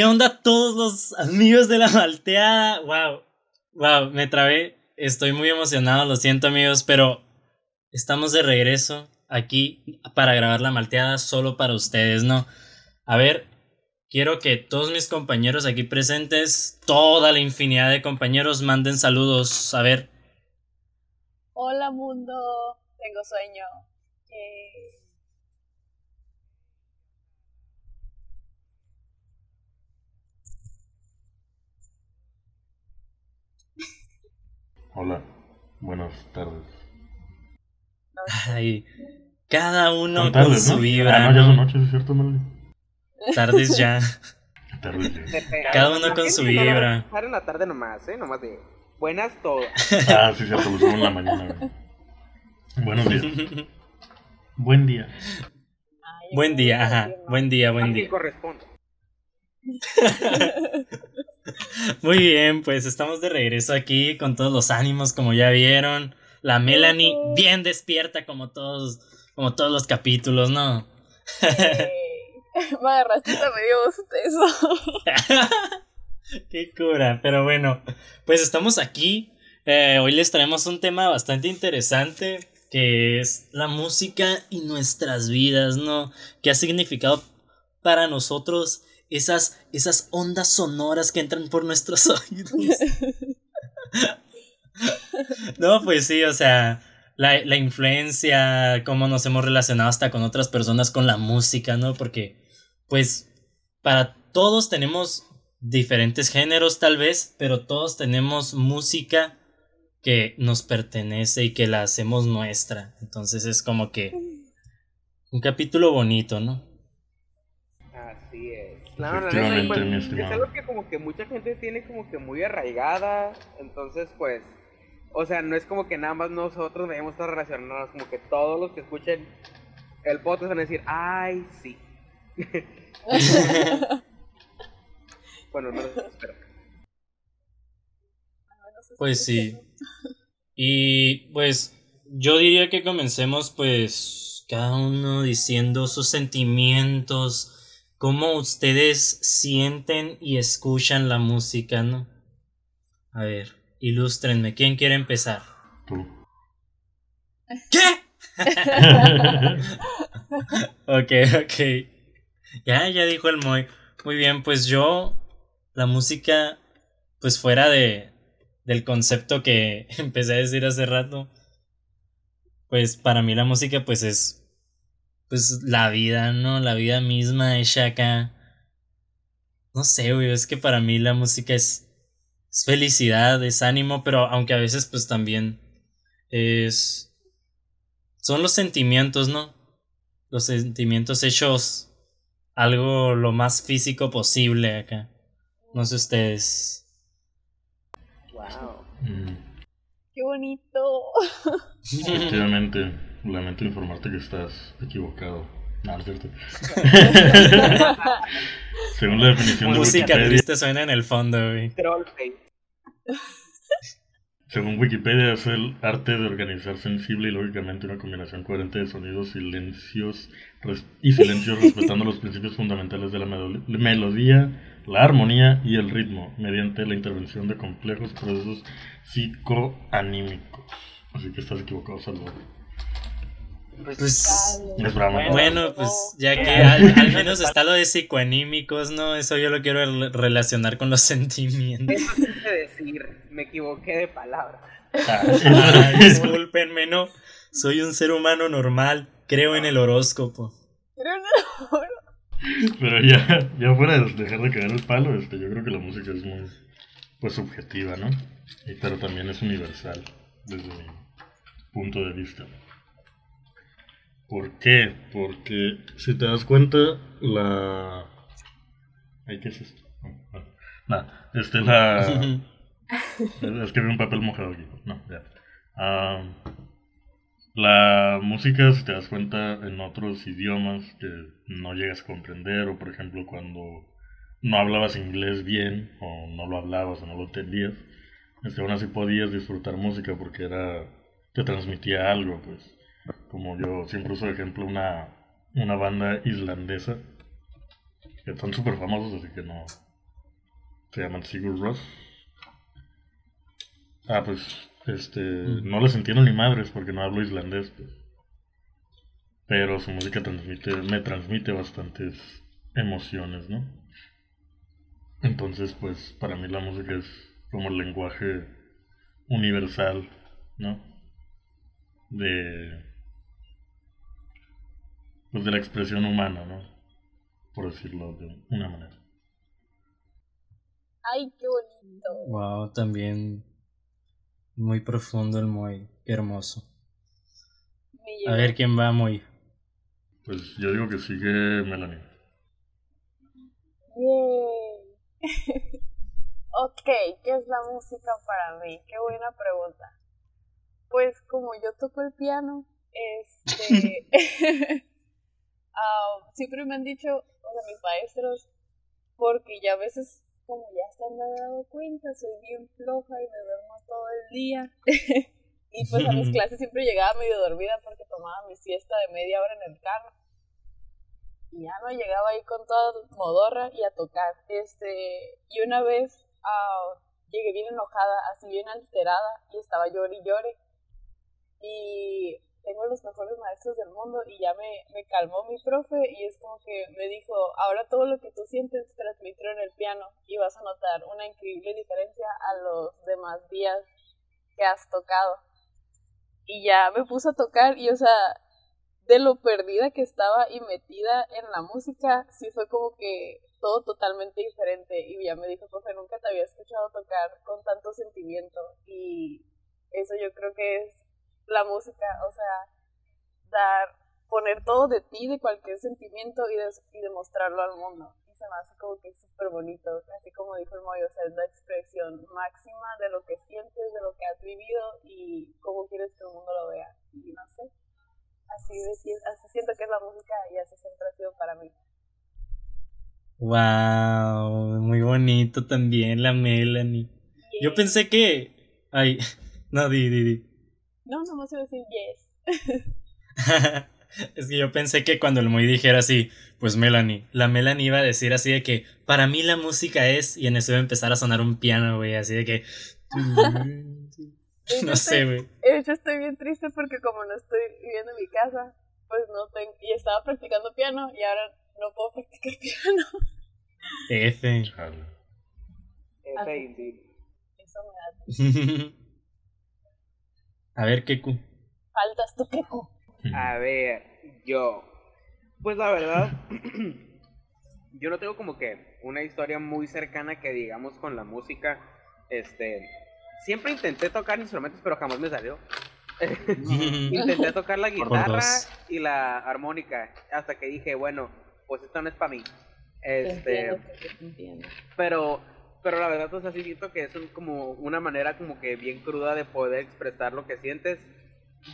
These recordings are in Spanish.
¿Qué onda todos los amigos de la malteada? Wow, wow, me trabé. Estoy muy emocionado, lo siento amigos, pero estamos de regreso aquí para grabar la malteada solo para ustedes, ¿no? A ver, quiero que todos mis compañeros aquí presentes, toda la infinidad de compañeros, manden saludos. A ver. Hola mundo, tengo sueño. Eh, Hola, buenas tardes. Ay, cada uno con tardes, su ¿no? vibra. Ah, no, ya son noches, ¿es cierto, Melody? Tardes ya. Tardes ya. Cada uno con su vibra. Estar en la tarde nomás, ¿eh? Nomás de buenas todas. Ah, sí, cierto, lo subo en la mañana. güey. Buenos días. Buen día. ay, Buen día, ajá. Buen día, A buen quien día. corresponde. Muy bien, pues estamos de regreso aquí con todos los ánimos, como ya vieron. La Melanie bien despierta como todos, como todos los capítulos, ¿no? Ey, Me agarraste medio. Qué cura, pero bueno, pues estamos aquí. Eh, hoy les traemos un tema bastante interesante que es la música y nuestras vidas, ¿no? ¿Qué ha significado para nosotros esas, esas ondas sonoras que entran por nuestros oídos? no, pues sí, o sea, la, la influencia, cómo nos hemos relacionado hasta con otras personas con la música, ¿no? Porque, pues, para todos tenemos diferentes géneros tal vez, pero todos tenemos música que nos pertenece y que la hacemos nuestra. Entonces es como que un capítulo bonito, ¿no? Es. La pues, mi es algo que como que mucha gente tiene como que muy arraigada. Entonces, pues, o sea, no es como que nada más nosotros debemos estar relacionados, como que todos los que escuchen el podcast van a decir, ay, sí. bueno, no lo espero. Pues sí. Y pues yo diría que comencemos pues cada uno diciendo sus sentimientos, cómo ustedes sienten y escuchan la música, ¿no? A ver, ilústrenme, ¿quién quiere empezar? Tú. ¿Qué? Ok, ok. Ya, ya dijo el Moy. Muy bien, pues yo, la música, pues fuera de, del concepto que empecé a decir hace rato, pues para mí la música pues es, pues la vida, ¿no? La vida misma hecha acá. No sé, güey, es que para mí la música es, es felicidad, es ánimo, pero aunque a veces pues también es... Son los sentimientos, ¿no? Los sentimientos hechos algo lo más físico posible acá. No sé ustedes. Wow. Mm, Qué bonito. Efectivamente, lamento informarte que estás equivocado. No, no es cierto. Según la definición de Música Wikipedia, triste suena en el fondo, güey. Según Wikipedia es el arte de organizar sensible y lógicamente una combinación coherente de sonidos, silencios res- y silencios respetando los principios fundamentales de la melo- melodía, la armonía y el ritmo mediante la intervención de complejos procesos psicoanímicos. Así que estás equivocado, Salvador. Pues Es broma. ¿no? bueno, pues ya que al, al menos está lo de psicoanímicos, ¿no? Eso yo lo quiero rel- relacionar con los sentimientos. Eso quise decir, me equivoqué de palabra. Ah, discúlpenme, ¿no? Soy un ser humano normal, creo en el horóscopo. Pero no. Pero ya, ya fuera de dejar de caer el palo, este, yo creo que la música es muy pues subjetiva, ¿no? Y, pero también es universal desde mi punto de vista. ¿Por qué? Porque si te das cuenta, la... Ay, ¿Qué es esto? No, este, la... es que un papel mojado aquí. No, ya. La música, si te das cuenta, en otros idiomas que no llegas a comprender, o por ejemplo cuando no hablabas inglés bien, o no lo hablabas o no lo entendías, este, aún así podías disfrutar música porque era te transmitía algo, pues. Como yo siempre uso de ejemplo una, una banda islandesa que son súper famosos, así que no. Se llaman Sigur Ross. Ah, pues, este. Mm. No les entiendo ni madres porque no hablo islandés, pues. Pero su música transmite, me transmite bastantes emociones, ¿no? Entonces, pues, para mí la música es como el lenguaje universal, ¿no? De. Pues de la expresión humana, ¿no? Por decirlo de una manera. Ay, qué bonito. Wow, también muy profundo el muy hermoso. Me A ver quién va muy. Pues yo digo que sigue Melanie. Yay. ok, ¿qué es la música para mí? Qué buena pregunta. Pues como yo toco el piano, este... ah, siempre me han dicho, o sea, mis maestros, porque ya a veces, como ya se han dado cuenta, soy bien floja y me duermo todo el día. y pues a mis clases siempre llegaba medio dormida porque tomaba mi siesta de media hora en el carro. Y ya no llegaba ahí con toda modorra y a tocar. Este, y una vez ah, llegué bien enojada, así bien alterada, y estaba llore y llore. Y tengo los mejores maestros del mundo y ya me, me calmó mi profe y es como que me dijo, ahora todo lo que tú sientes transmítelo en el piano y vas a notar una increíble diferencia a los demás días que has tocado. Y ya me puso a tocar y o sea, de lo perdida que estaba y metida en la música, sí fue como que todo totalmente diferente. Y ya me dijo, profe, nunca te había escuchado tocar con tanto sentimiento. Y eso yo creo que es la música, o sea, dar, poner todo de ti, de cualquier sentimiento y, des- y demostrarlo al mundo. Y se me hace como que súper bonito, así como dijo el Moyo, o sea, es la expresión máxima de lo que sientes, de lo que has vivido y cómo quieres que el mundo lo vea. Y no sé, así, siento que es la música y así siempre ha sido para mí. Wow, muy bonito también la Melanie. Yo pensé que. Ay, no, di, di, di. No, no más iba a decir yes. es que yo pensé que cuando el muy dijera así, pues Melanie, la Melanie iba a decir así de que para mí la música es, y en eso iba a empezar a sonar un piano, güey, así de que. no sé, güey. De hecho, estoy bien triste porque como no estoy viviendo en mi casa, pues no tengo... Y estaba practicando piano y ahora no puedo practicar piano. F. F. Eso me da... a ver, cu. Faltas tú, Keku. A ver, yo. Pues la verdad, yo no tengo como que una historia muy cercana que digamos con la música. Este, siempre intenté tocar instrumentos, pero jamás me salió. intenté tocar la guitarra y la armónica hasta que dije, bueno, pues esto no es para mí. Te Este, entiendo, te entiendo. pero pero la verdad pues así siento que es un- como una manera como que bien cruda de poder expresar lo que sientes.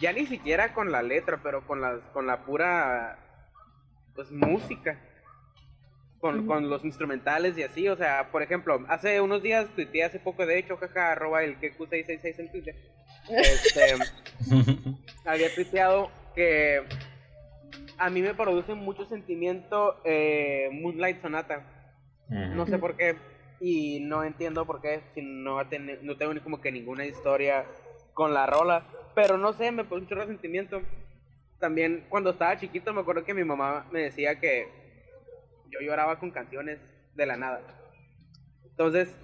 Ya ni siquiera con la letra pero con las con la pura pues música. Con, Ujú. con los instrumentales y así o sea por ejemplo hace unos días tuiteé hace poco de hecho jaja arroba el QQ666 en Twitter. Este había tuiteado que a mí me produce mucho sentimiento eh, Moonlight Sonata. Ujú. no sé por qué y no entiendo por qué si no, no tengo como que ninguna historia con la rola pero no sé me pone un chorro sentimiento también cuando estaba chiquito me acuerdo que mi mamá me decía que yo lloraba con canciones de la nada. Entonces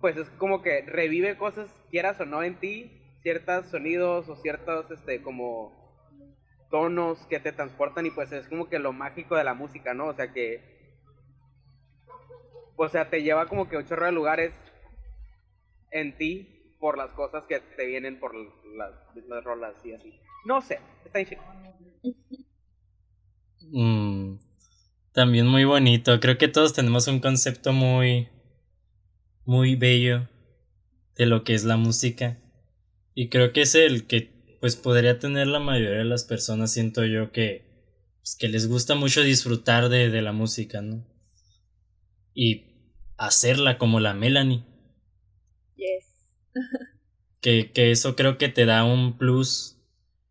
pues es como que revive cosas quieras o no en ti ciertos sonidos o ciertos este como tonos que te transportan y pues es como que lo mágico de la música no o sea que o sea, te lleva como que un chorro de lugares en ti por las cosas que te vienen por las mismas rolas y así. No sé, está en. Mm, también muy bonito. Creo que todos tenemos un concepto muy, muy bello de lo que es la música. Y creo que es el que pues podría tener la mayoría de las personas, siento yo, que, pues, que les gusta mucho disfrutar de, de la música, ¿no? Y hacerla como la Melanie. Yes. que, que eso creo que te da un plus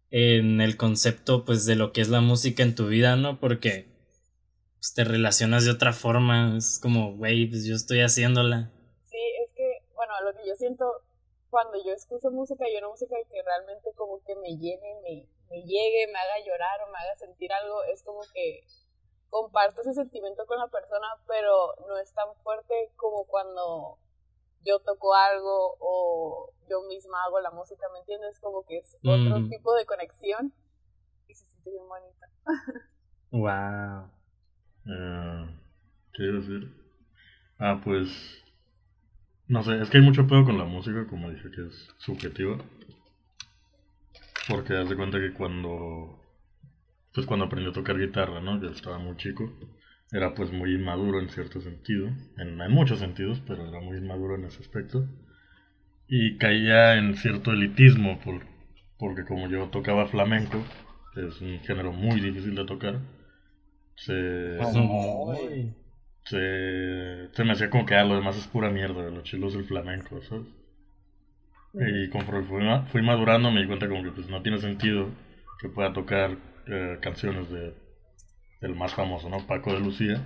en el concepto pues de lo que es la música en tu vida, ¿no? Porque pues, te relacionas de otra forma. Es como, güey, pues yo estoy haciéndola. Sí, es que, bueno, lo que yo siento cuando yo escucho música y una música que realmente como que me llene, me, me llegue, me haga llorar o me haga sentir algo, es como que comparto ese sentimiento con la persona, pero no es tan fuerte como cuando yo toco algo o yo misma hago la música, ¿me entiendes? Como que es otro Mm. tipo de conexión y se siente bien bonita. Wow. Eh, ¿Qué iba a decir? Ah, pues. No sé, es que hay mucho pedo con la música, como dije, que es subjetiva. Porque haz de cuenta que cuando. Pues cuando aprendí a tocar guitarra, ¿no? Yo estaba muy chico. Era pues muy inmaduro en cierto sentido. En, en muchos sentidos, pero era muy inmaduro en ese aspecto. Y caía en cierto elitismo, por, porque como yo tocaba flamenco, que es un género muy difícil de tocar, se, Ay. se, se me hacía como que ah, lo demás es pura mierda, lo chilo es el flamenco, ¿sabes? Y conforme fui, ma- fui madurando me di cuenta como que pues no tiene sentido que pueda tocar eh, canciones de del más famoso, ¿no? Paco de Lucía,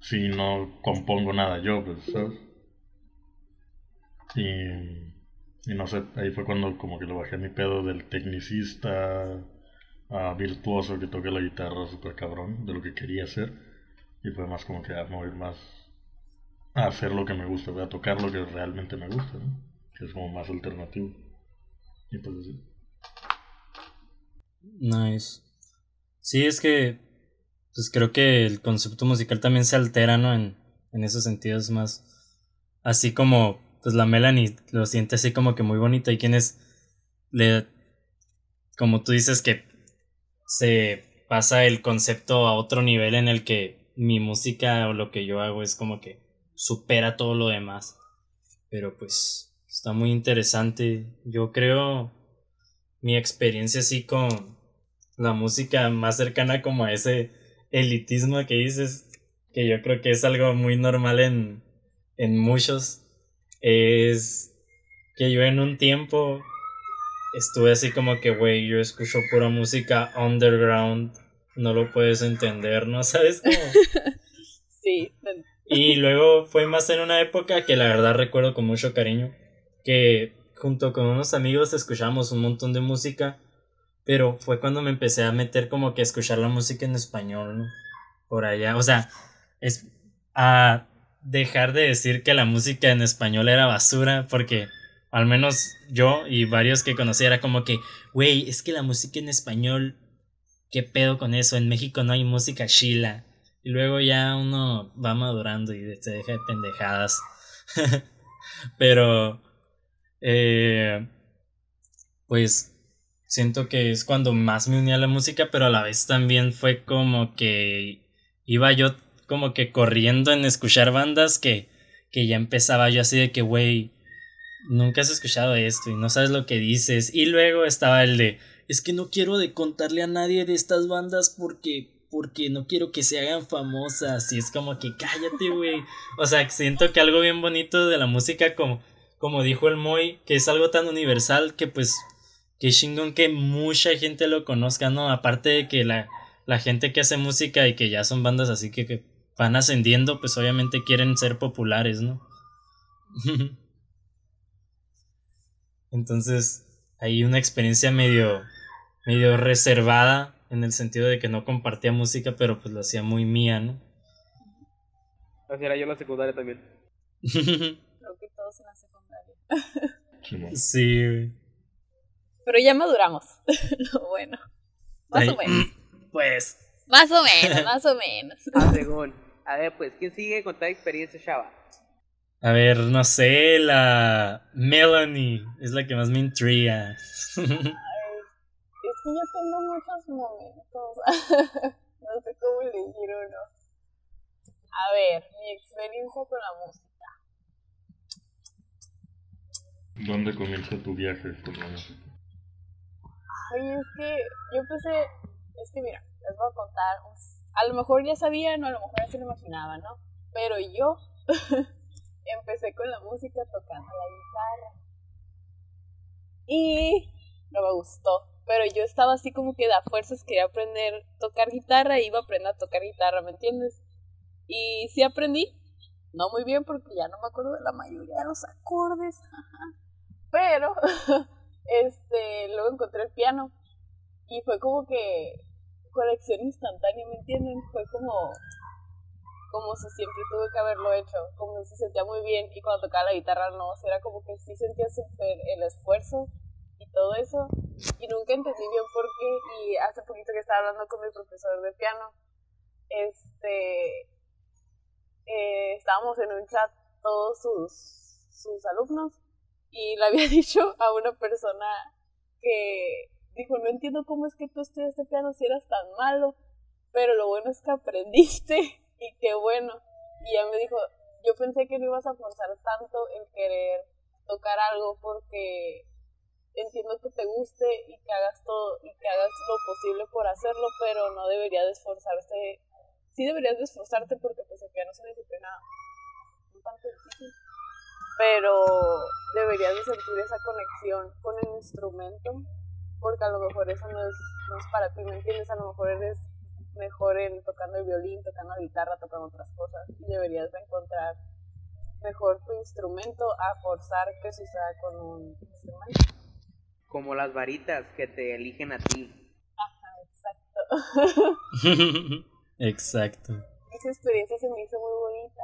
si no compongo nada yo, pues, ¿sabes? Y, y no sé, ahí fue cuando como que le bajé mi pedo del tecnicista a virtuoso que toca la guitarra super cabrón, de lo que quería hacer. Y fue más como que a mover más a hacer lo que me gusta, a tocar lo que realmente me gusta. Que es como más alternativo. Y pues así. Nice. Sí, es que pues creo que el concepto musical también se altera, ¿no? En, en esos sentidos más. Así como, pues la Melanie lo siente así como que muy bonito. Hay quienes le. Como tú dices, que se pasa el concepto a otro nivel en el que mi música o lo que yo hago es como que supera todo lo demás. Pero pues está muy interesante. Yo creo mi experiencia así con la música más cercana como a ese elitismo que dices, que yo creo que es algo muy normal en, en muchos, es que yo en un tiempo estuve así como que, güey, yo escucho pura música underground, no lo puedes entender, ¿no? ¿Sabes cómo? Sí, Y luego fue más en una época que la verdad recuerdo con mucho cariño, que junto con unos amigos escuchamos un montón de música, pero fue cuando me empecé a meter como que a escuchar la música en español. Por allá, o sea, es a dejar de decir que la música en español era basura, porque al menos yo y varios que conocí era como que, güey, es que la música en español, ¿qué pedo con eso? En México no hay música chila. Y luego ya uno va madurando y se deja de pendejadas. Pero, eh, pues siento que es cuando más me uní a la música, pero a la vez también fue como que iba yo como que corriendo en escuchar bandas que, que ya empezaba yo así de que, güey, nunca has escuchado esto y no sabes lo que dices. Y luego estaba el de, es que no quiero de contarle a nadie de estas bandas porque porque no quiero que se hagan famosas y es como que cállate, güey. O sea, siento que algo bien bonito de la música como como dijo el Moy, que es algo tan universal que pues que chingón que mucha gente lo conozca, ¿no? Aparte de que la, la gente que hace música y que ya son bandas así que, que van ascendiendo, pues obviamente quieren ser populares, ¿no? Entonces, hay una experiencia medio medio reservada en el sentido de que no compartía música, pero pues lo hacía muy mía, ¿no? Así era yo en la secundaria también. creo que todos en la secundaria. Sí, güey. Pero ya maduramos. Lo bueno. Más Ay, o menos. Pues, Más o menos, más o menos. Ah, según. A ver, pues, ¿quién sigue con tal experiencia, Chava? a ver, no sé, la Melanie es la que más me intriga. Es que yo tengo muchos momentos. no sé cómo elegir uno. A ver, mi experiencia con la música. ¿Dónde comienza tu viaje música? Oye, es que yo empecé. Es que mira, les voy a contar. un- A lo mejor ya sabían, o a lo mejor ya se lo imaginaban, ¿no? Pero yo empecé con la música tocando la guitarra. Y no me gustó. pero yo estaba así como que da fuerzas quería aprender a tocar guitarra y iba a aprender a tocar guitarra, ¿me entiendes? Y sí aprendí, no muy bien porque ya no me acuerdo de la mayoría de los acordes, pero este luego encontré el piano y fue como que conexión instantánea, ¿me entienden? Fue como como si siempre tuve que haberlo hecho, como si se sentía muy bien y cuando tocaba la guitarra no, o era como que sí sentía súper el esfuerzo y todo eso y nunca entendí bien por qué y hace poquito que estaba hablando con mi profesor de piano, este, eh, estábamos en un chat todos sus, sus alumnos y le había dicho a una persona que dijo, no entiendo cómo es que tú estudiaste piano si eras tan malo, pero lo bueno es que aprendiste y qué bueno. Y ella me dijo, yo pensé que no ibas a forzar tanto en querer tocar algo porque entiendo que te guste y que hagas todo y que hagas lo posible por hacerlo, pero no deberías de esforzarte. Sí deberías de esforzarte porque pues el piano una disciplina un tanto difícil, pero deberías de sentir esa conexión con el instrumento porque a lo mejor eso no es, no es para ti, ¿me entiendes? A lo mejor eres mejor en tocando el violín, tocando la guitarra, tocando otras cosas y deberías de encontrar mejor tu instrumento a forzar que suceda con un instrumento. Como las varitas que te eligen a ti. Ajá, exacto. exacto. Esa experiencia se me hizo muy bonita.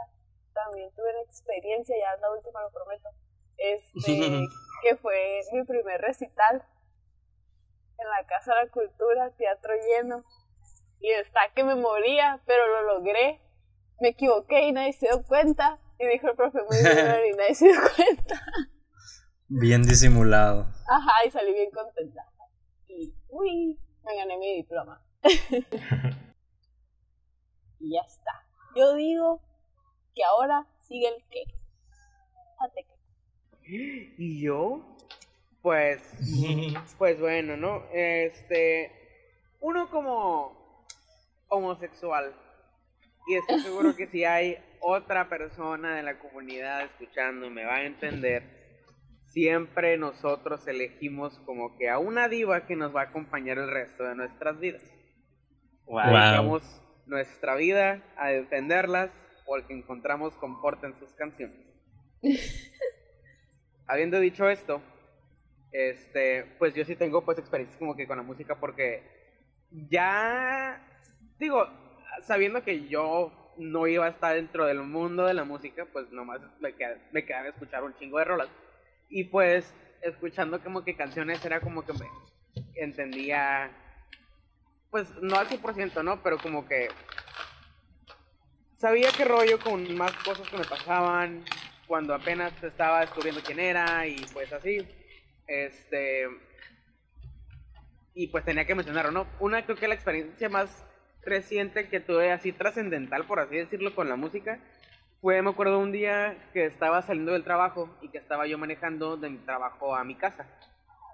También tuve una experiencia, ya es la última, lo prometo, este, que fue mi primer recital en la Casa de la Cultura, teatro lleno y está que me moría, pero lo logré. Me equivoqué y nadie se dio cuenta. Y dijo el profe, muy bien, y nadie se dio cuenta. Bien disimulado. Ajá, y salí bien contenta. Y, uy, me gané mi diploma. y ya está. Yo digo que ahora sigue el qué. ¿Y yo? Pues, pues bueno, ¿no? Este, uno como homosexual. Y estoy seguro que si hay otra persona de la comunidad escuchando me va a entender. Siempre nosotros elegimos como que a una diva que nos va a acompañar el resto de nuestras vidas. Wow. nuestra vida a defenderlas porque encontramos confort en sus canciones. Habiendo dicho esto, este, pues yo sí tengo pues experiencias como que con la música porque ya digo, sabiendo que yo no iba a estar dentro del mundo de la música, pues nomás me, quedaba, me quedaba escuchar un chingo de rolas. Y pues escuchando como que canciones era como que me entendía, pues no al 100%, ¿no? Pero como que sabía qué rollo con más cosas que me pasaban cuando apenas estaba descubriendo quién era y pues así. Este. Y pues tenía que mencionarlo, ¿no? Una creo que la experiencia más reciente que tuve así trascendental, por así decirlo, con la música, fue, me acuerdo un día que estaba saliendo del trabajo y que estaba yo manejando de mi trabajo a mi casa.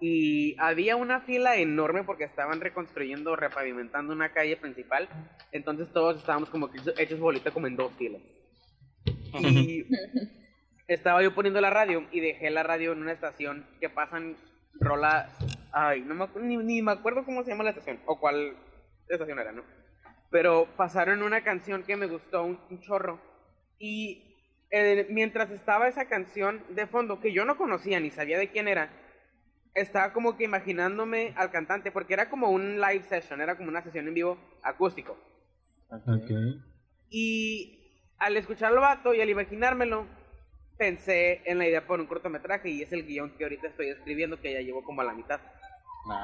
Y había una fila enorme porque estaban reconstruyendo, repavimentando una calle principal. Entonces todos estábamos como que hechos bolita como en dos filas. Y estaba yo poniendo la radio y dejé la radio en una estación que pasan rolas... Ay, no me, ni, ni me acuerdo cómo se llama la estación o cuál estación era, ¿no? pero pasaron una canción que me gustó un, chorro. Y eh, mientras estaba esa canción de fondo, que yo no conocía ni sabía de quién era, estaba como que imaginándome al cantante, porque era como un live session, era como una sesión en vivo acústico. Y al escuchar al vato y al imaginármelo, pensé en la idea por un cortometraje y es el guion que ahorita estoy escribiendo que ya llevo como a la mitad.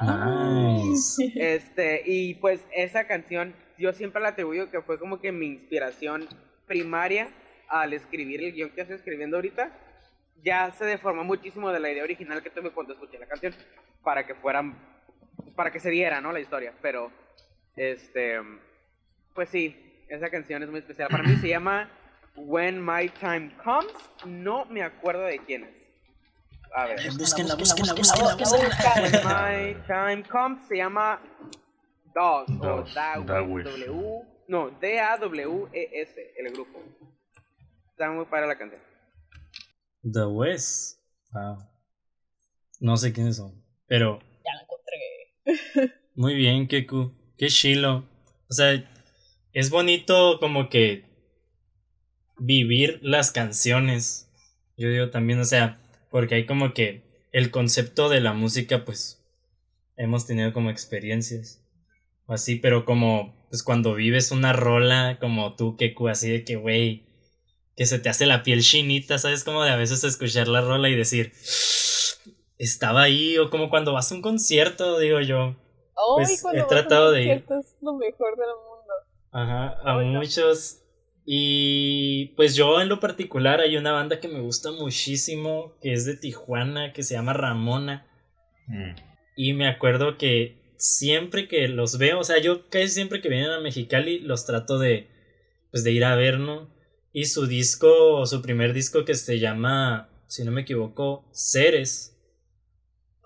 Nice. Este, y pues esa canción yo siempre la atribuyo que fue como que mi inspiración primaria al escribir el guion que estoy escribiendo ahorita. Ya se deformó muchísimo de la idea original que tuve cuando escuché la canción para que fueran, para que se diera, ¿no? La historia. Pero, este, pues sí, esa canción es muy especial. Para mí se llama When My Time Comes. No me acuerdo de quién es. A ver. Búsquenla, búsquenla, búsquenla, búsquenla. When My Time Comes se llama Dos, Dos, W, no, D-A-W-E-S, el grupo. Está muy para la canción. The West. Wow. No sé quiénes son, pero. Ya la encontré. Muy bien, Keku. Qué chilo. O sea, es bonito como que vivir las canciones. Yo digo también, o sea, porque hay como que el concepto de la música, pues, hemos tenido como experiencias. O así, pero como, pues cuando vives una rola como tú, Keku, así de que, güey, que se te hace la piel chinita, ¿sabes? Como de a veces escuchar la rola y decir, estaba ahí, o como cuando vas a un concierto, digo yo. Pues he tratado de ir. Es lo mejor del mundo. Ajá, a muchos. Y pues yo en lo particular hay una banda que me gusta muchísimo, que es de Tijuana, que se llama Ramona. Mm. Y me acuerdo que siempre que los veo, o sea, yo casi siempre que vienen a Mexicali los trato de, pues de ir a ver, ¿no? Y su disco, su primer disco que se llama, si no me equivoco, Ceres.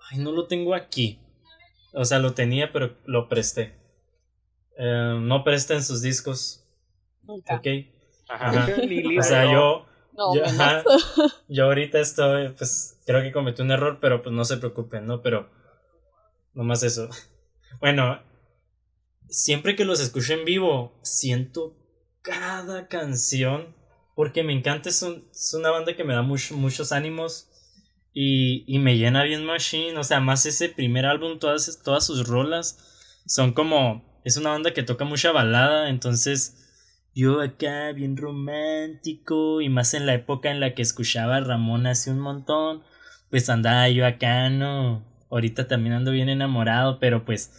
Ay, no lo tengo aquí. O sea, lo tenía, pero lo presté. Eh, no presten sus discos. Nunca. Ok. Ajá. O sea, yo, No, yo, ajá, yo ahorita estoy, pues creo que cometí un error, pero pues no se preocupen, ¿no? Pero nomás eso. Bueno, siempre que los escucho en vivo, siento cada canción porque me encanta, es, un- una banda que me da mucho- muchos ánimos y, y me llena bien Machine, o sea, más ese primer álbum, todas, todas sus rolas son como, es una banda que toca mucha balada, entonces yo acá bien romántico y más en la época en la que escuchaba a Ramón hace un montón, pues andaba yo acá, no, ahorita también ando bien enamorado, pero pues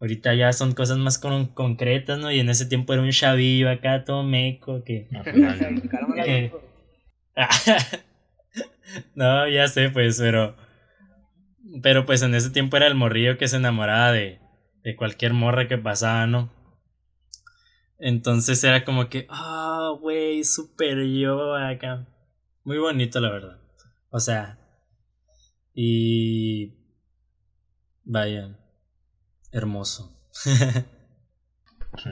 ahorita ya son cosas más con- concretas, ¿no? Y en ese tiempo era un chavillo acá todo meco que... No, ya sé, pues, pero. Pero pues en ese tiempo era el morrillo que se enamoraba de, de cualquier morra que pasaba, ¿no? Entonces era como que, ah, güey, super yo acá. Muy bonito, la verdad. O sea, y. Vaya, hermoso. Sí.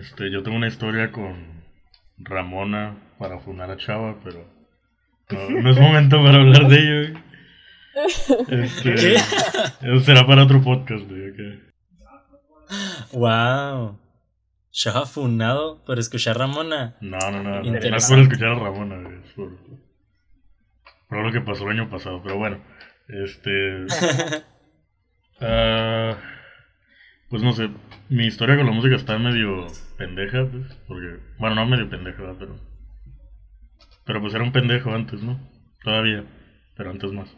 Este, yo tengo una historia con Ramona para fundar a Chava, pero no, no es momento para hablar de ello. güey. Este, ¿Qué? Eso será para otro podcast, güey, ok. wow. Shah funado por escuchar Ramona. No, no, no. No es por escuchar a Ramona, güey. Es por, por lo que pasó el año pasado. Pero bueno, este. ah, pues no sé. Mi historia con la música está medio pendeja, pues. Porque. Bueno, no medio pendeja, ¿verdad? pero. Pero pues era un pendejo antes, ¿no? Todavía. Pero antes más.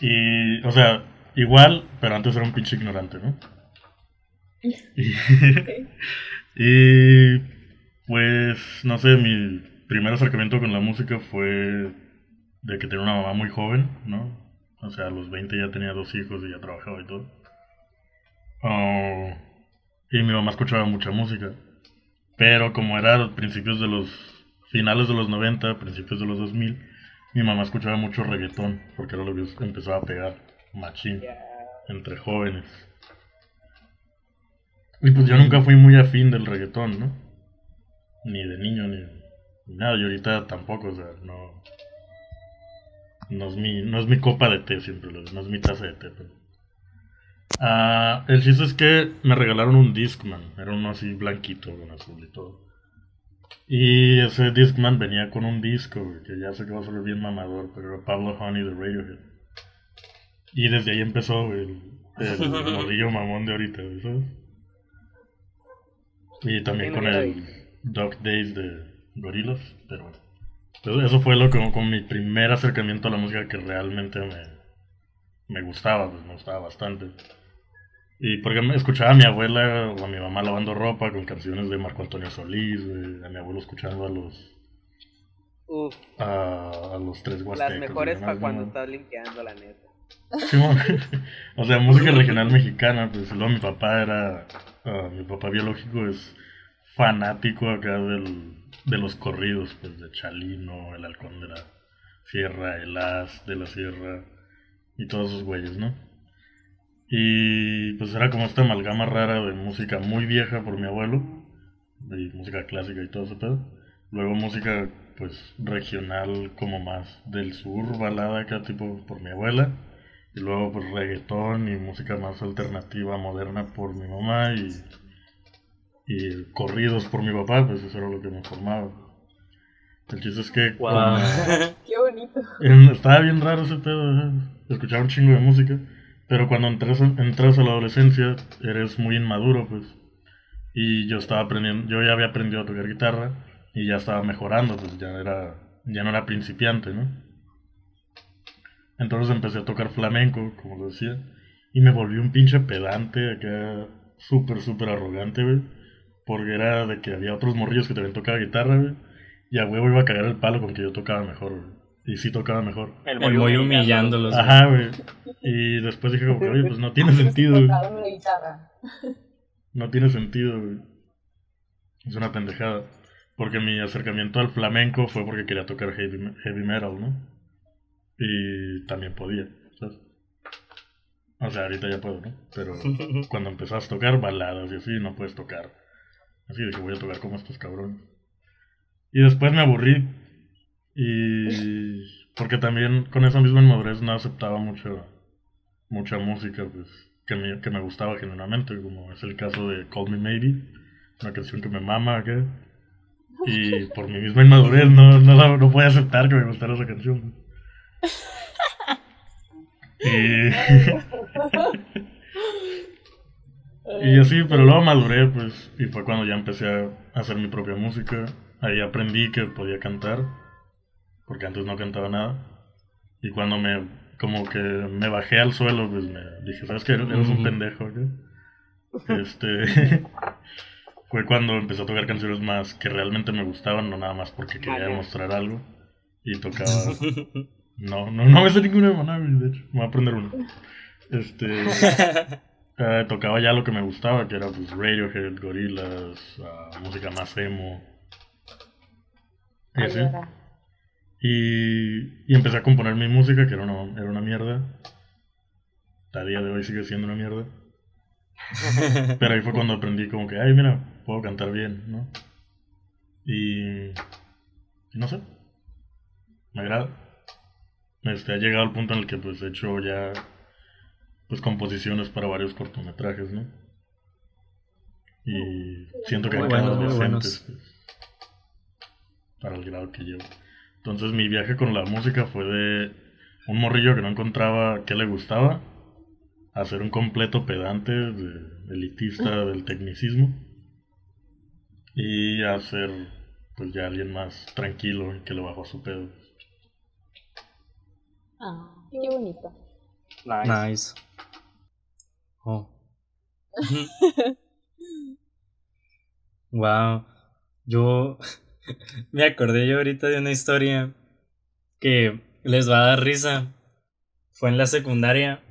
Y. O sea, igual, pero antes era un pinche ignorante, ¿no? Y. Y pues, no sé, mi primer acercamiento con la música fue de que tenía una mamá muy joven, ¿no? O sea, a los 20 ya tenía dos hijos y ya trabajaba y todo. Ah, y mi mamá escuchaba mucha música. Pero como era a los principios de los finales de los 90, principios de los 2000, mi mamá escuchaba mucho reggaetón, porque era lo que empezaba a pegar machín entre jóvenes. Y pues yo nunca fui muy afín del reggaetón, ¿no? Ni de niño, ni, ni nada. Y ahorita tampoco, o sea, no... No es mi, no es mi copa de té siempre, lo- no es mi taza de té. pero- Ah, el chiste es que me regalaron un Discman, era uno así blanquito, con azul y todo. Y ese Discman venía con un disco, que ya sé que va a ser bien mamador, pero era Pablo Honey de Radiohead. Y desde ahí empezó el, el morrillo mamón de ahorita, ¿sabes? Y también con el Dog Days de Gorillaz, pero entonces eso fue lo que con mi primer acercamiento a la música que realmente me, me gustaba, pues me gustaba bastante. Y porque escuchaba a mi abuela o a mi mamá lavando ropa con canciones de Marco Antonio Solís, a mi abuelo escuchando a los Uf, a, a los tres huastecos. las mejores para cuando ¿no? estás limpiando, la neta. Simón. o sea, música regional mexicana, pues luego mi papá era, ah, mi papá biológico es fanático acá del, de los corridos, pues de Chalino, el halcón de la sierra, el as de la sierra y todos esos güeyes, ¿no? Y pues era como esta amalgama rara de música muy vieja por mi abuelo, y música clásica y todo ese pedo. Luego música pues regional como más del sur, balada acá tipo por mi abuela. Y luego pues reggaetón y música más alternativa, moderna por mi mamá y, y corridos por mi papá, pues eso era lo que me formaba. El chiste es que Wow. cuando- Qué bonito. en- estaba bien raro ese pedo, ¿eh? escuchaba un chingo de música, pero cuando entras, entras a la adolescencia eres muy inmaduro, pues. Y yo estaba aprendiendo, yo ya había aprendido a tocar guitarra y ya estaba mejorando, pues ya era, ya no era principiante, ¿no? Entonces empecé a tocar flamenco, como lo decía, y me volví un pinche pedante acá, súper, súper arrogante, güey. Porque era de que había otros morrillos que también tocaban guitarra, güey. Y a huevo iba a cagar el palo con que yo tocaba mejor, güey. Y sí tocaba mejor. El muy humillándolos. Ajá, güey. Y después dije como que, oye, pues no tiene sentido. No tiene sentido, güey. Es una pendejada. Porque mi acercamiento al flamenco fue porque quería tocar heavy, heavy metal, ¿no? Y también podía, ¿sabes? O sea, ahorita ya puedo, ¿no? Pero cuando empezás a tocar baladas y así, no puedes tocar. Así dije, voy a tocar como estos cabrones. Y después me aburrí. Y. Porque también con esa misma inmadurez no aceptaba mucho, mucha música, pues, que me, que me gustaba genuinamente, como es el caso de Call Me Maybe, una canción que me mama acá. Y por mi misma inmadurez no, no, no podía aceptar que me gustara esa canción. Y. Y así, pero luego maduré, pues, y fue cuando ya empecé a hacer mi propia música. Ahí aprendí que podía cantar, porque antes no cantaba nada. Y cuando me, como que me bajé al suelo, pues me dije, ¿sabes qué? Eres un pendejo, ¿qué? Este, fue cuando empecé a tocar canciones más que realmente me gustaban, no nada más porque quería demostrar algo. Y tocaba, no, no, no me sé ninguna de Maná, güey, de hecho, me voy a aprender una. Este... Eh, tocaba ya lo que me gustaba, que era pues Radiohead, Gorillaz, ah, música más emo. Y así. Y, y empecé a componer mi música, que era una, era una mierda. A día de hoy sigue siendo una mierda. Pero ahí fue cuando aprendí como que, ay, mira, puedo cantar bien, ¿no? Y, y no sé, me agrada. Este, ha llegado al punto en el que pues he hecho ya pues composiciones para varios cortometrajes, ¿no? Y siento que Muy han quedado buenos, muy decentes pues, para el grado que llevo. Entonces mi viaje con la música fue de un morrillo que no encontraba qué le gustaba a ser un completo pedante, de- elitista del tecnicismo y a ser pues ya alguien más tranquilo que le bajó a su pedo. Ah, qué bonito. Nice. Nice. Oh. wow. Yo me acordé yo ahorita de una historia que les va a dar risa. Fue en la secundaria.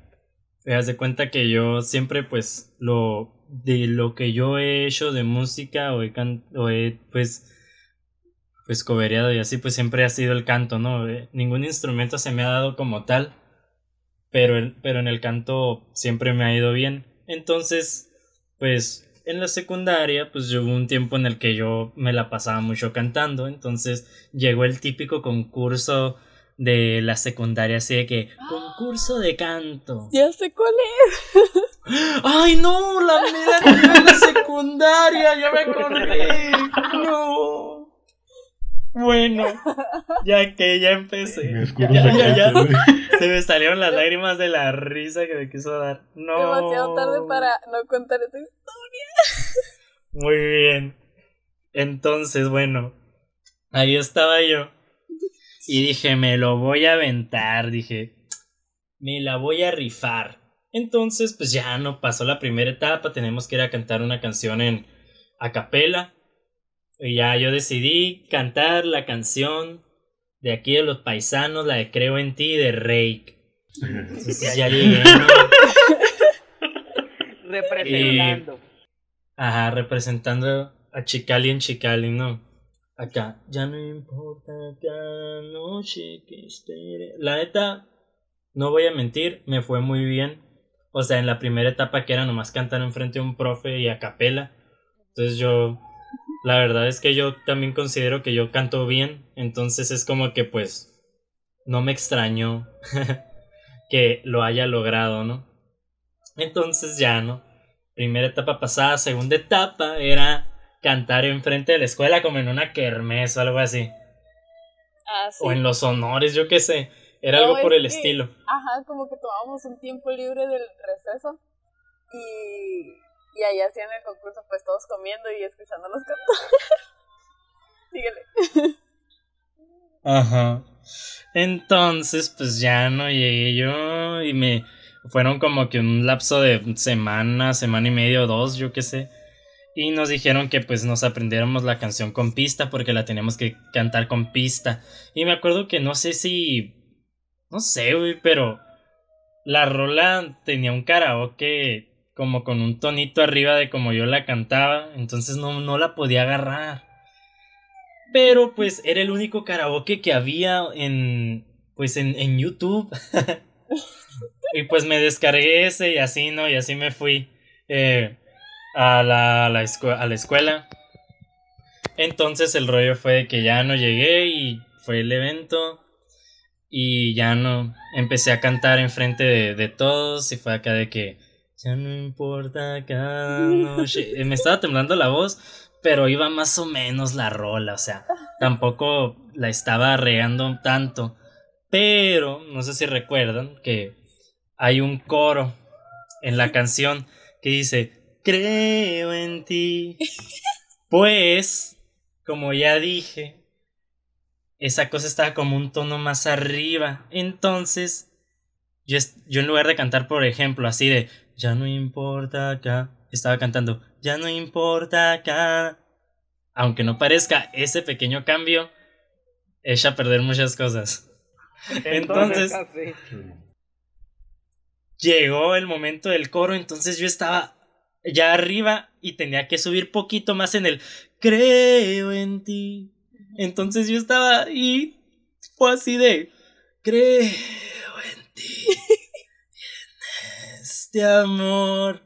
Te das de cuenta que yo siempre, pues, lo de lo que yo he hecho de música o he, can- o he pues, pues, cobereado y así, pues siempre ha sido el canto, ¿no? Eh, Ningún instrumento se me ha dado como tal pero, pero en el canto siempre me ha ido bien. Entonces, pues en la secundaria, pues llegó un tiempo en el que yo me la pasaba mucho cantando. Entonces llegó el típico concurso de la secundaria, así de que, concurso de canto. Ya sé cuál es. ¡Ay, no! La mera de secundaria, ya me acordé. No. Bueno, ya que ya empecé. Me Ya. Se me salieron las lágrimas de la risa que me quiso dar. No. Demasiado tarde para no contar esta historia. Muy bien. Entonces, bueno, ahí estaba yo. Y dije, me lo voy a aventar. Dije, me la voy a rifar. Entonces, pues ya no pasó la primera etapa. Tenemos que ir a cantar una canción en a capela. Y ya yo decidí cantar la canción de aquí de los paisanos, la de Creo en ti de Rake. Entonces ya llegué. ¿no? Representando. Ajá, representando a Chicali en Chicali, ¿no? Acá, ya no importa cada noche que espere. La neta, no voy a mentir, me fue muy bien. O sea, en la primera etapa que era nomás cantar enfrente de un profe y a capela. Entonces yo, la verdad es que yo también considero que yo canto bien. Entonces es como que pues, no me extrañó. que lo haya logrado, ¿no? Entonces ya, ¿no? Primera etapa pasada, segunda etapa era cantar enfrente de la escuela como en una kermés o algo así. Ah, sí. O en los honores, yo qué sé. Era algo por es el que- estilo. Ajá, como que tomábamos un tiempo libre del receso y, y ahí hacían el concurso, pues todos comiendo y escuchando los cantos. Síguele. Ajá. Entonces, pues ya no llegué yo y me fueron como que un lapso de semana, semana y medio, dos, yo qué sé. Y nos dijeron que pues nos aprendiéramos la canción con pista porque la teníamos que cantar con pista. Y me acuerdo que no sé si... No sé, güey, pero la rola tenía un karaoke como con un tonito arriba de como yo la cantaba. Entonces no, no la podía agarrar. Pero pues era el único karaoke que había en pues en, en YouTube. y pues me descargué ese y así, ¿no? Y así me fui eh, a, la, a, la escuela. Entonces el rollo fue que ya no llegué y fue el evento. Y ya no empecé a cantar enfrente de, de todos y fue acá de que ya no importa cada noche. Me estaba temblando la voz, pero iba más o menos la rola, o sea, tampoco la estaba regando tanto. Pero, no sé si recuerdan que hay un coro en la canción que dice, creo en ti. Pues, como ya dije, esa cosa estaba como un tono más arriba. Entonces, yo, yo en lugar de cantar, por ejemplo, así de, ya no importa acá, estaba cantando, ya no importa acá. Aunque no parezca, ese pequeño cambio echa a perder muchas cosas. Entonces, así. llegó el momento del coro, entonces yo estaba ya arriba y tenía que subir poquito más en el creo en ti. Entonces yo estaba ahí, fue así de creo en ti. Este amor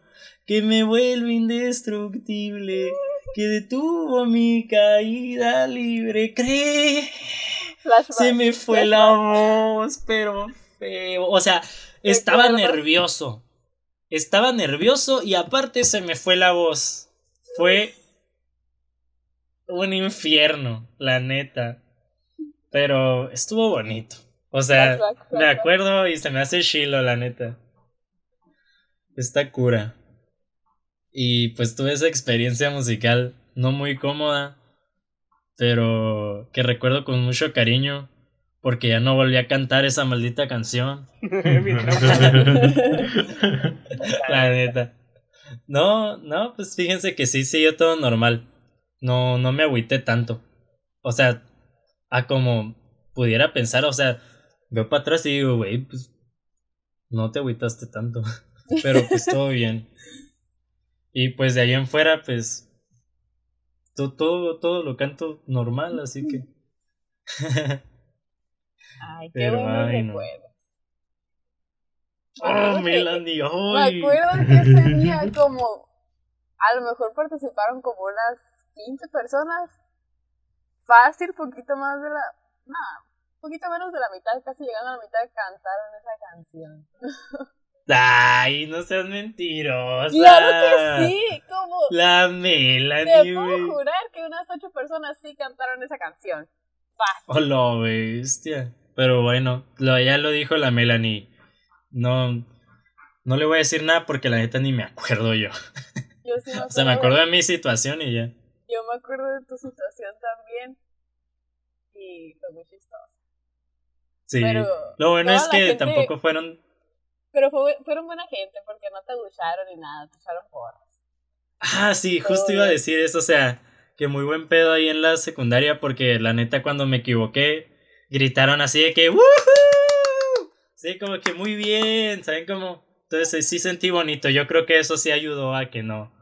que me vuelve indestructible, que detuvo mi caída libre. Flashback. Se me fue la voz, pero feo. O sea, estaba nervioso. Estaba nervioso y aparte se me fue la voz. Fue un infierno, la neta. Pero estuvo bonito. O sea, Flashback, me acuerdo y se me hace chilo, la neta. Está cura. Y pues tuve esa experiencia musical no muy cómoda, pero que recuerdo con mucho cariño porque ya no volví a cantar esa maldita canción. La neta. No, no, pues fíjense que sí siguió todo normal. No, no me agüité tanto. O sea, a como pudiera pensar, o sea, veo para atrás y digo, güey, pues no te agüitaste tanto. Pero pues todo bien. Y pues de ahí en fuera, pues to- todo, todo lo canto normal, así que. Ay, qué Pero, buenos ay, no. recuerdos. ¡Oh, Melanie! Me ¡Ay! acuerdo que ese día como a lo mejor participaron como unas 15 personas. Fácil, poquito más de la... No, poquito menos de la mitad, casi llegando a la mitad cantaron esa canción. ¡Ay, no seas mentirosa! ¡Claro que sí! Como... La Te Melanie, puedo güey. jurar que unas 8 personas sí cantaron esa canción. Fácil. Oh, lo bestia. Pero bueno, lo, ya lo dijo la Melanie. No, no le voy a decir nada porque la neta ni me acuerdo yo. Yo sí me O sea, me acuerdo de mi situación y ya. Yo me acuerdo de tu situación también. Y fue muy chistoso. Sí. Pero lo bueno es que gente- tampoco fueron. Pero fue, fueron buena gente porque no te abucharon ni nada, te echaron porras. Ah, sí, Todo justo iba a decir eso. O sea, que muy buen pedo ahí en la secundaria porque la neta cuando me equivoqué gritaron así de que ¡Woohoo! Sí, como que muy bien, ¿saben cómo? Entonces sí sentí bonito. Yo creo que eso sí ayudó a que no.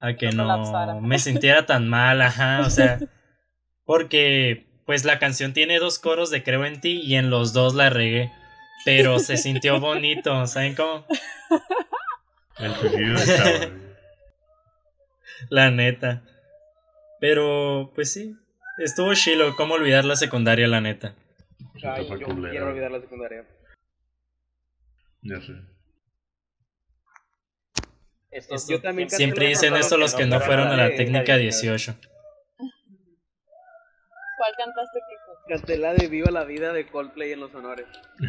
A que no me sintiera tan mal, ajá. O sea, porque pues la canción tiene dos coros de Creo en ti y en los dos la regué. Pero se sintió bonito, ¿saben cómo? Enseguida estaba, güey. La neta. Pero, pues sí. Estuvo chilo. ¿Cómo olvidar la secundaria, la neta? Ay, yo culera. quiero olvidar la secundaria. Ya sé. Estos Yo también Siempre dicen eso los que no fueron a la de- técnica de- 18. ¿Cuál cantaste, Kiko? Canté la de Viva la Vida de Coldplay en los honores.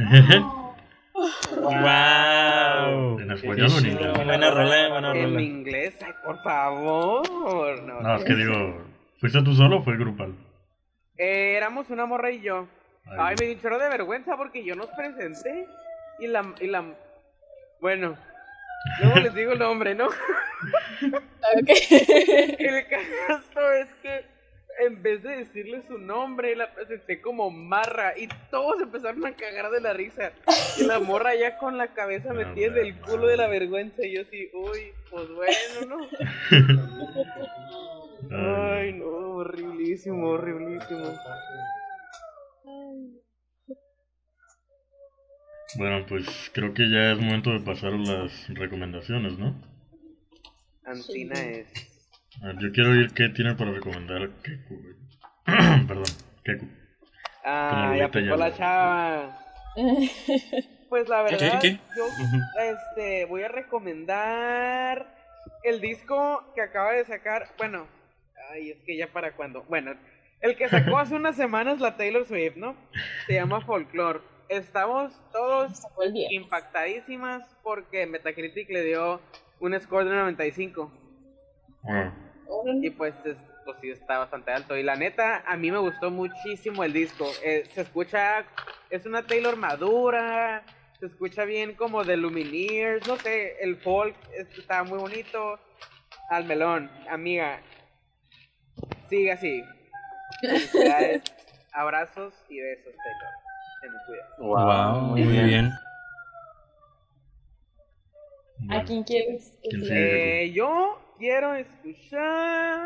¡Wow! ¿En español o en inglés? Buena rola, buena En inglés, ay, por favor. No, No, es que digo, ¿fuiste tú solo o fue grupal? Eh, éramos una morra y yo. Ay, Ay, me dio un chorro de vergüenza porque yo nos presenté y la... Y la... Bueno, luego les digo el nombre, ¿no? Ok. El caso es que en vez de decirle su nombre, la presenté como Marra y todos empezaron a cagar de la risa. Y la morra ya con la cabeza metida en el culo de la vergüenza y yo así, uy, pues bueno, ¿no? Ay, no, horriblísimo, horriblísimo. Bueno, pues creo que ya es momento de pasar a las recomendaciones, ¿no? Ancina es. A ver, yo quiero oír qué tiene para recomendar Keku. güey. Perdón, Keku. Ay, ahorita ¿a poco ya la no. chava? Pues la ¿Qué, verdad, qué? yo este, voy a recomendar el disco que acaba de sacar. Bueno, ay, es que ya para cuando. Bueno, el que sacó hace unas semanas la Taylor Swift, ¿no? Se llama Folklore. Estamos todos Sacó el 10. impactadísimas porque Metacritic le dio un score de 95. Y pues, es- pues sí, está bastante alto. Y la neta, a mí me gustó muchísimo el disco. Eh, se escucha, es una Taylor madura, se escucha bien como de Lumineers, no sé, el folk es- está muy bonito. Al melón, amiga, sigue así. Felicidades, abrazos y besos, Taylor. Se me cuida. Wow, muy bien. bueno. ¿A quién quieres? Eh, yo quiero escuchar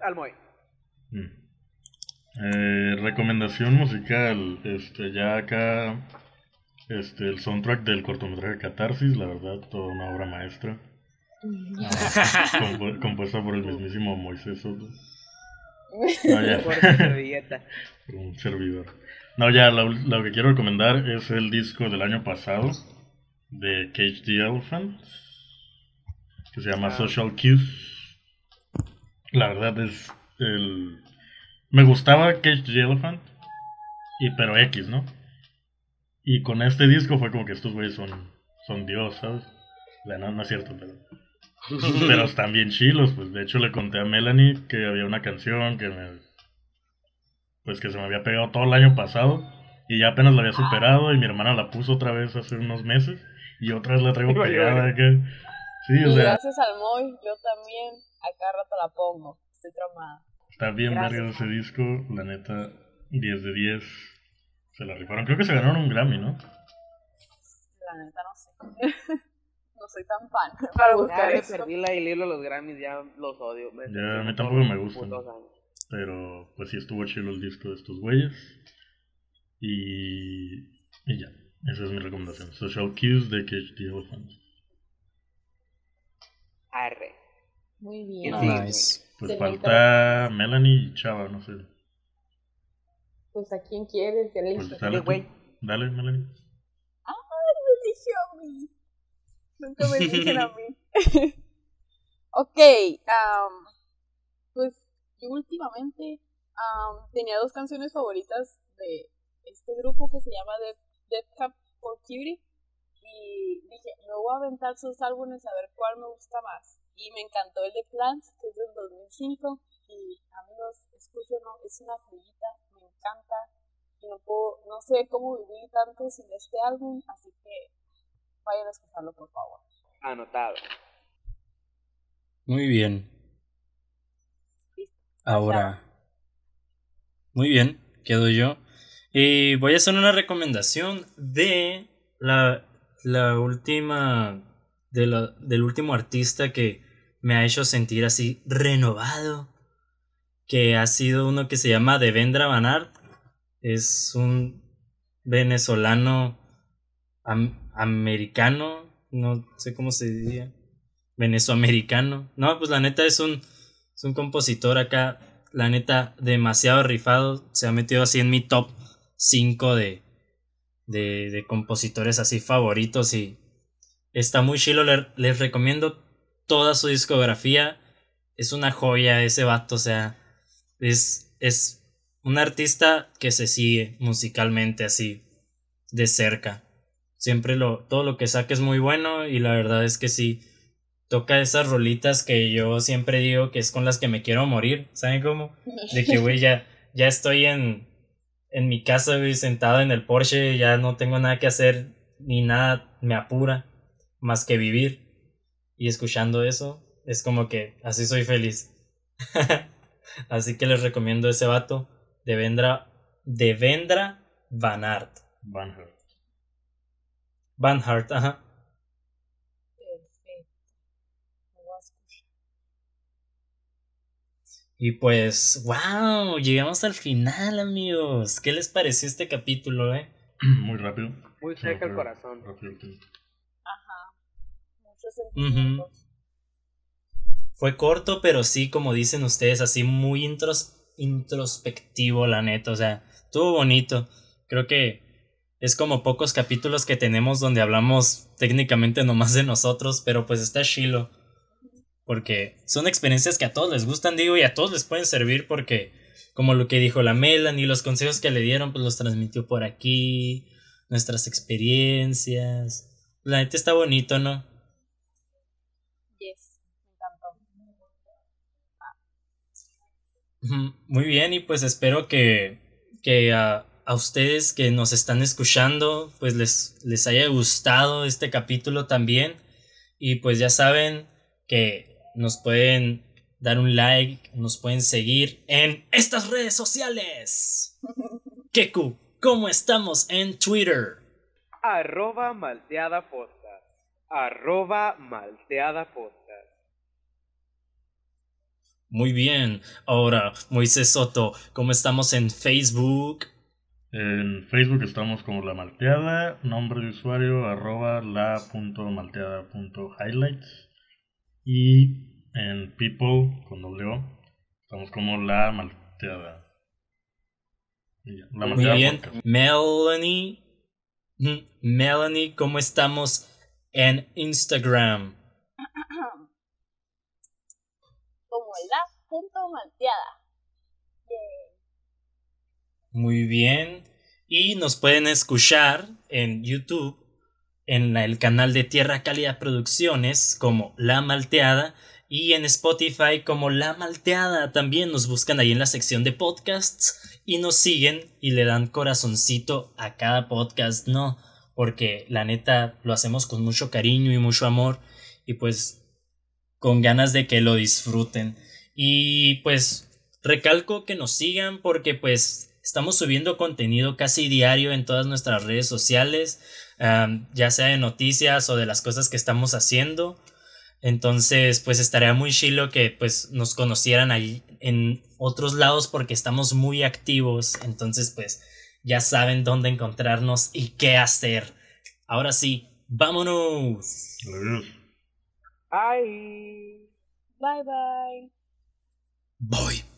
al Moy. Mm. Eh, recomendación musical, este, ya acá, este, el soundtrack del cortometraje Catarsis, la verdad, toda una obra maestra, compu- compuesta por el mismísimo Moisés Soto. No, ya, Por tu servilleta. por un servidor. No, ya, lo, lo que quiero recomendar es el disco del año pasado de Cage the Elephant, que se llama Ah. Social Cues. La verdad es el... Me gustaba Cage the Elephant, y, pero X, ¿no? Y con este disco fue como que estos güeyes son, son Dios, ¿sabes? Sea, no, no es cierto, pero... Pero están bien chilos, pues de hecho le conté a Melanie que había una canción que me... Pues que se me había pegado todo el año pasado y ya apenas la había superado y mi hermana la puso otra vez hace unos meses y otra vez la traigo pegada vale. Acá. Sí, o Y sea, gracias al Moy, yo también a cada rato la pongo. Estoy traumada. está bien Gracias. verga ese disco, la neta, 10 de 10. Se la rifaron, creo que se ganaron un Grammy, ¿no? La neta no sé. no soy tan fan para Ya buscar me eso. perdí la hilo de los Grammys, ya los odio. Me Ya, a mí decepcionó tampoco me gustan. Pero pues sí estuvo chido el disco de estos güeyes. Y, y ya, esa es mi recomendación. Social Cues de the Elephant. Arre. Muy bien. Sí. Nice. Pues Se me falta Melanie y Chava, no sé. Pues a quién quieres, ya le Pues dije. dale, dale Melanie. me eligió a mí. Nunca me eligen a mí. ok, am, pues yo últimamente am, tenía dos canciones favoritas de este grupo que se llama Death, Death Cab for Cutie. Y dije, me voy a aventar sus álbumes a ver cuál me gusta más. Y me encantó el de Plants, que es del 2005. Y amigos, escúchenlo, es una joyita, me encanta. Y no puedo, no sé cómo vivir tanto sin este álbum, así que vayan a escucharlo por favor. Anotado. Muy bien. Listo. Ahora. Muy bien, quedo yo. Y voy a hacer una recomendación de la, la última. De la- del último artista que me ha hecho sentir así renovado. Que ha sido uno que se llama Devendra Banhart. Es un venezolano am- americano. No sé cómo se diría. Venezoamericano. No, pues la neta es un, es un compositor acá. La neta, demasiado rifado. Se ha metido así en mi top 5 de, de, de compositores así favoritos y está muy chilo. les recomiendo toda su discografía. Es una joya ese vato, o sea, es, es un artista que se sigue musicalmente así, de cerca. Siempre lo, todo lo que saca es muy bueno y la verdad es que sí, toca esas rolitas que yo siempre digo que es con las que me quiero morir, ¿saben cómo? De que, güey, ya, ya estoy en, en mi casa, güey, sentada en el Porsche, ya no tengo nada que hacer, ni nada me apura, más que vivir. Y escuchando eso, es como que así soy feliz. así que les recomiendo ese vato, de Vendra, de Vendra Van Art. Van Hart. Van Hart, ajá. Y pues, wow, llegamos al final, amigos. ¿Qué les pareció este capítulo, eh? Muy rápido. Muy cerca el corazón. Ajá. Muchos sentimientos. Fue corto, pero sí, como dicen ustedes, así muy intros introspectivo, la neta. O sea, estuvo bonito. Creo que es como pocos capítulos que tenemos donde hablamos técnicamente nomás de nosotros, pero pues está chilo. Porque son experiencias que a todos les gustan, digo, y a todos les pueden servir porque, como lo que dijo la Melanie, los consejos que le dieron, pues los transmitió por aquí, nuestras experiencias. La neta está bonito, ¿no? Yes, me encantó. Muy bien, y pues espero que, que a, a ustedes que nos están escuchando, pues les, les haya gustado este capítulo también. Y pues ya saben que nos pueden dar un like, nos pueden seguir en estas redes sociales. Keku, ¿cómo estamos en Twitter? Arroba malteada podcast. Arroba malteada podcast. Muy bien. Ahora, Moisés Soto, ¿cómo estamos en Facebook? En Facebook estamos como La Malteada, nombre de usuario arroba la.malteada.highlights. Y en People, con doble estamos como La Malteada. La Muy bien. Melanie. Melanie, ¿cómo estamos en Instagram? Como la.malteada. Muy bien. Y nos pueden escuchar en YouTube en el canal de Tierra Cálida Producciones como La Malteada y en Spotify como La Malteada. También nos buscan ahí en la sección de podcasts y nos siguen y le dan corazoncito a cada podcast, ¿no? Porque la neta lo hacemos con mucho cariño y mucho amor y pues con ganas de que lo disfruten. Y pues recalco que nos sigan porque pues estamos subiendo contenido casi diario en todas nuestras redes sociales ya sea de noticias o de las cosas que estamos haciendo. Entonces, pues estaría muy chilo que pues nos conocieran ahí en otros lados porque estamos muy activos. Entonces, pues ya saben dónde encontrarnos y qué hacer. Ahora sí, vámonos. Bye. Bye bye. Bye.